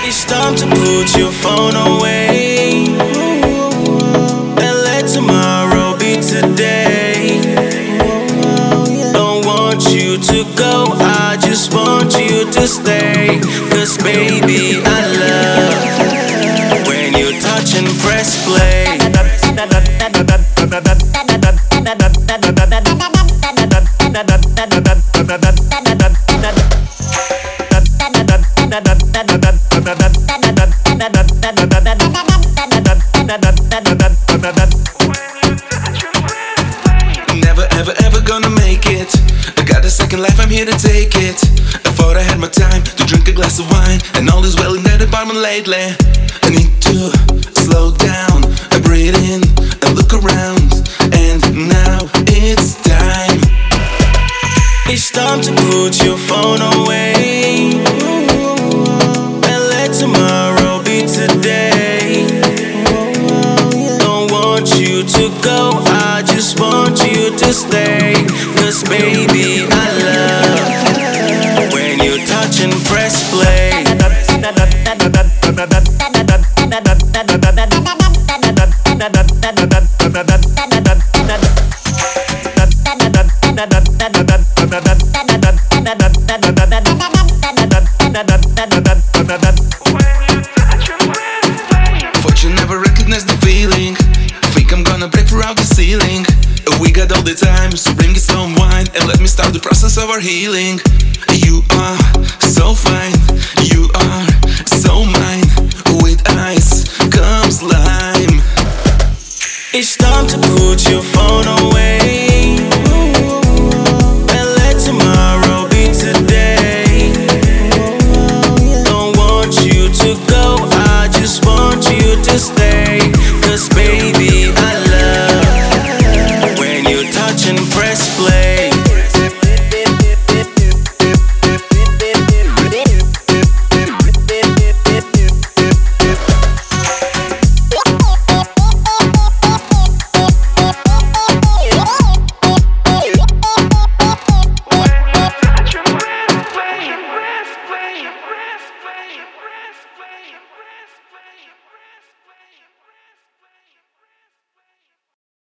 It's time to put your phone away and let tomorrow be today. Don't want you to go, I just want you to stay. Cause baby, I love when you touch and press play. Never, ever, ever gonna make it. I got a second life, I'm here to take it. I thought I had my time to drink a glass of wine, and all is well in that apartment lately. I need to slow down, I breathe in, and look around, and now it's time. It's time to put your phone away and let tomorrow go, I just want you to stay. Cause baby, I love when you touch and press play. Ceiling. We got all the time, so bring us some wine and let me start the process of our healing. You are so fine,